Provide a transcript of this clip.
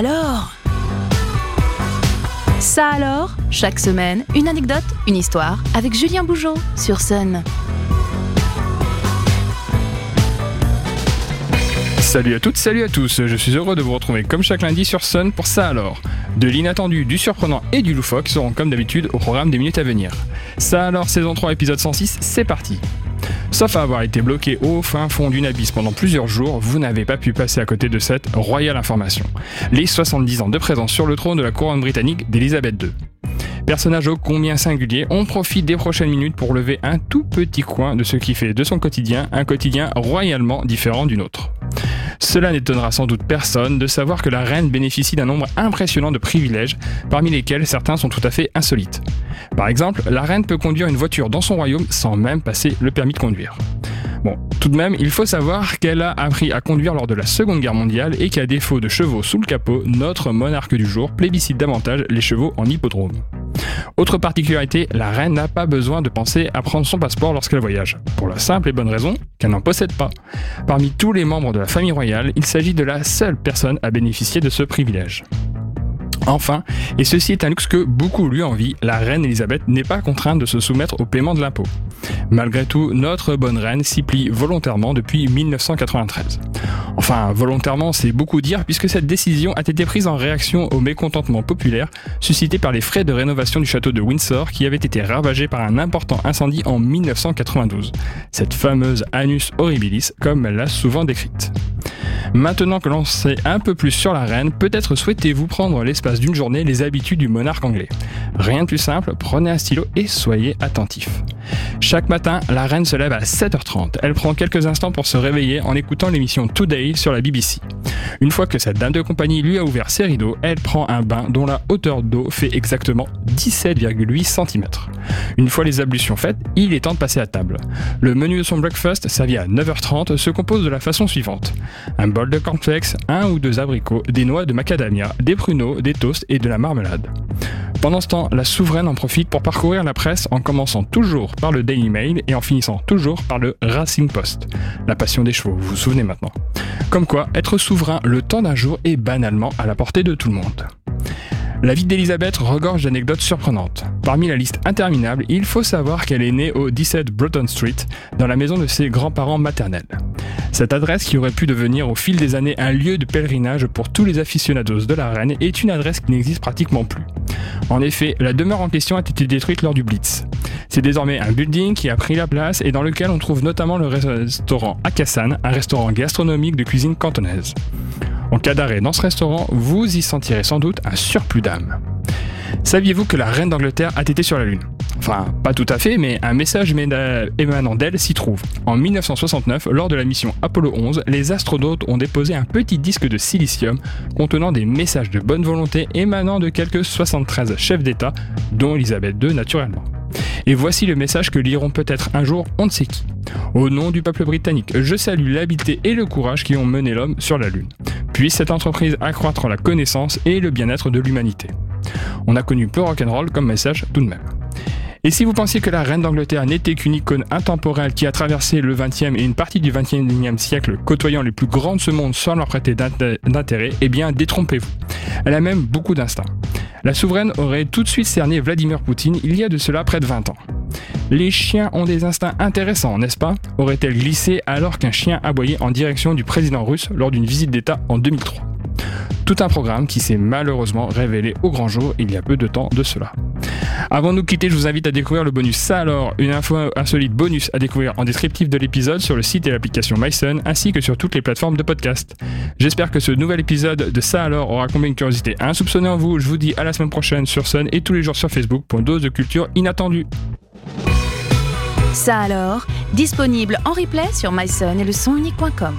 alors Ça alors Chaque semaine, une anecdote, une histoire avec Julien Bougeot sur Sun. Salut à toutes, salut à tous, je suis heureux de vous retrouver comme chaque lundi sur Sun pour ça alors. De l'inattendu, du surprenant et du loufoque seront comme d'habitude au programme des minutes à venir. Ça alors, saison 3, épisode 106, c'est parti Sauf à avoir été bloqué au fin fond d'une abysse pendant plusieurs jours, vous n'avez pas pu passer à côté de cette royale information. Les 70 ans de présence sur le trône de la couronne britannique d'Elisabeth II. Personnage ô combien singulier, on profite des prochaines minutes pour lever un tout petit coin de ce qui fait de son quotidien un quotidien royalement différent du nôtre. Cela n'étonnera sans doute personne de savoir que la reine bénéficie d'un nombre impressionnant de privilèges, parmi lesquels certains sont tout à fait insolites. Par exemple, la reine peut conduire une voiture dans son royaume sans même passer le permis de conduire. Bon, tout de même, il faut savoir qu'elle a appris à conduire lors de la Seconde Guerre mondiale et qu'à défaut de chevaux sous le capot, notre monarque du jour plébiscite davantage les chevaux en hippodrome. Autre particularité, la reine n'a pas besoin de penser à prendre son passeport lorsqu'elle voyage, pour la simple et bonne raison qu'elle n'en possède pas. Parmi tous les membres de la famille royale, il s'agit de la seule personne à bénéficier de ce privilège. Enfin, et ceci est un luxe que beaucoup lui envient, la reine Elisabeth n'est pas contrainte de se soumettre au paiement de l'impôt. Malgré tout, notre bonne reine s'y plie volontairement depuis 1993. Enfin, volontairement, c'est beaucoup dire puisque cette décision a été prise en réaction au mécontentement populaire suscité par les frais de rénovation du château de Windsor qui avait été ravagé par un important incendie en 1992. Cette fameuse Anus Horribilis comme elle l'a souvent décrite. Maintenant que l'on sait un peu plus sur la reine, peut-être souhaitez-vous prendre l'espace d'une journée les habitudes du monarque anglais. Rien de plus simple, prenez un stylo et soyez attentif. Chaque matin, la reine se lève à 7h30. Elle prend quelques instants pour se réveiller en écoutant l'émission Today sur la BBC. Une fois que cette dame de compagnie lui a ouvert ses rideaux, elle prend un bain dont la hauteur d'eau fait exactement 17,8 cm. Une fois les ablutions faites, il est temps de passer à table. Le menu de son breakfast, servi à 9h30, se compose de la façon suivante. Un bol de cornflakes, un ou deux abricots, des noix de macadamia, des pruneaux, des toasts et de la marmelade. Pendant ce temps, la souveraine en profite pour parcourir la presse en commençant toujours par le Daily Mail et en finissant toujours par le Racing Post. La passion des chevaux, vous vous souvenez maintenant. Comme quoi, être souverain le temps d'un jour est banalement à la portée de tout le monde. La vie d'Elisabeth regorge d'anecdotes surprenantes. Parmi la liste interminable, il faut savoir qu'elle est née au 17 Bruton Street, dans la maison de ses grands-parents maternels. Cette adresse, qui aurait pu devenir au fil des années un lieu de pèlerinage pour tous les aficionados de la reine, est une adresse qui n'existe pratiquement plus. En effet, la demeure en question a été détruite lors du Blitz. C'est désormais un building qui a pris la place et dans lequel on trouve notamment le restaurant Akassan, un restaurant gastronomique de cuisine cantonaise. En cas d'arrêt dans ce restaurant, vous y sentirez sans doute un surplus d'âme. Saviez-vous que la reine d'Angleterre a été sur la Lune? Enfin, pas tout à fait, mais un message émanant d'elle s'y trouve. En 1969, lors de la mission Apollo 11, les astronautes ont déposé un petit disque de silicium contenant des messages de bonne volonté émanant de quelques 73 chefs d'État, dont Elisabeth II naturellement. Et voici le message que liront peut-être un jour on ne sait qui. Au nom du peuple britannique, je salue l'habileté et le courage qui ont mené l'homme sur la Lune. Puisse cette entreprise accroître la connaissance et le bien-être de l'humanité. On a connu peu rock'n'roll comme message tout de même. Et si vous pensiez que la reine d'Angleterre n'était qu'une icône intemporelle qui a traversé le 20e et une partie du 21e siècle côtoyant les plus grands de ce monde sans leur prêter d'intérêt, eh bien détrompez-vous. Elle a même beaucoup d'instinct. La souveraine aurait tout de suite cerné Vladimir Poutine il y a de cela près de 20 ans. Les chiens ont des instincts intéressants, n'est-ce pas? Aurait-elle glissé alors qu'un chien aboyait en direction du président russe lors d'une visite d'État en 2003 Tout un programme qui s'est malheureusement révélé au grand jour il y a peu de temps de cela. Avant de nous quitter, je vous invite à découvrir le bonus Ça alors, une info insolite bonus à découvrir en descriptif de l'épisode sur le site et l'application MySun ainsi que sur toutes les plateformes de podcast. J'espère que ce nouvel épisode de Ça alors aura combien de curiosité insoupçonnée en vous. Je vous dis à la semaine prochaine sur Sun et tous les jours sur Facebook pour une dose de culture inattendue. Ça alors, disponible en replay sur myson et le sonunique.com.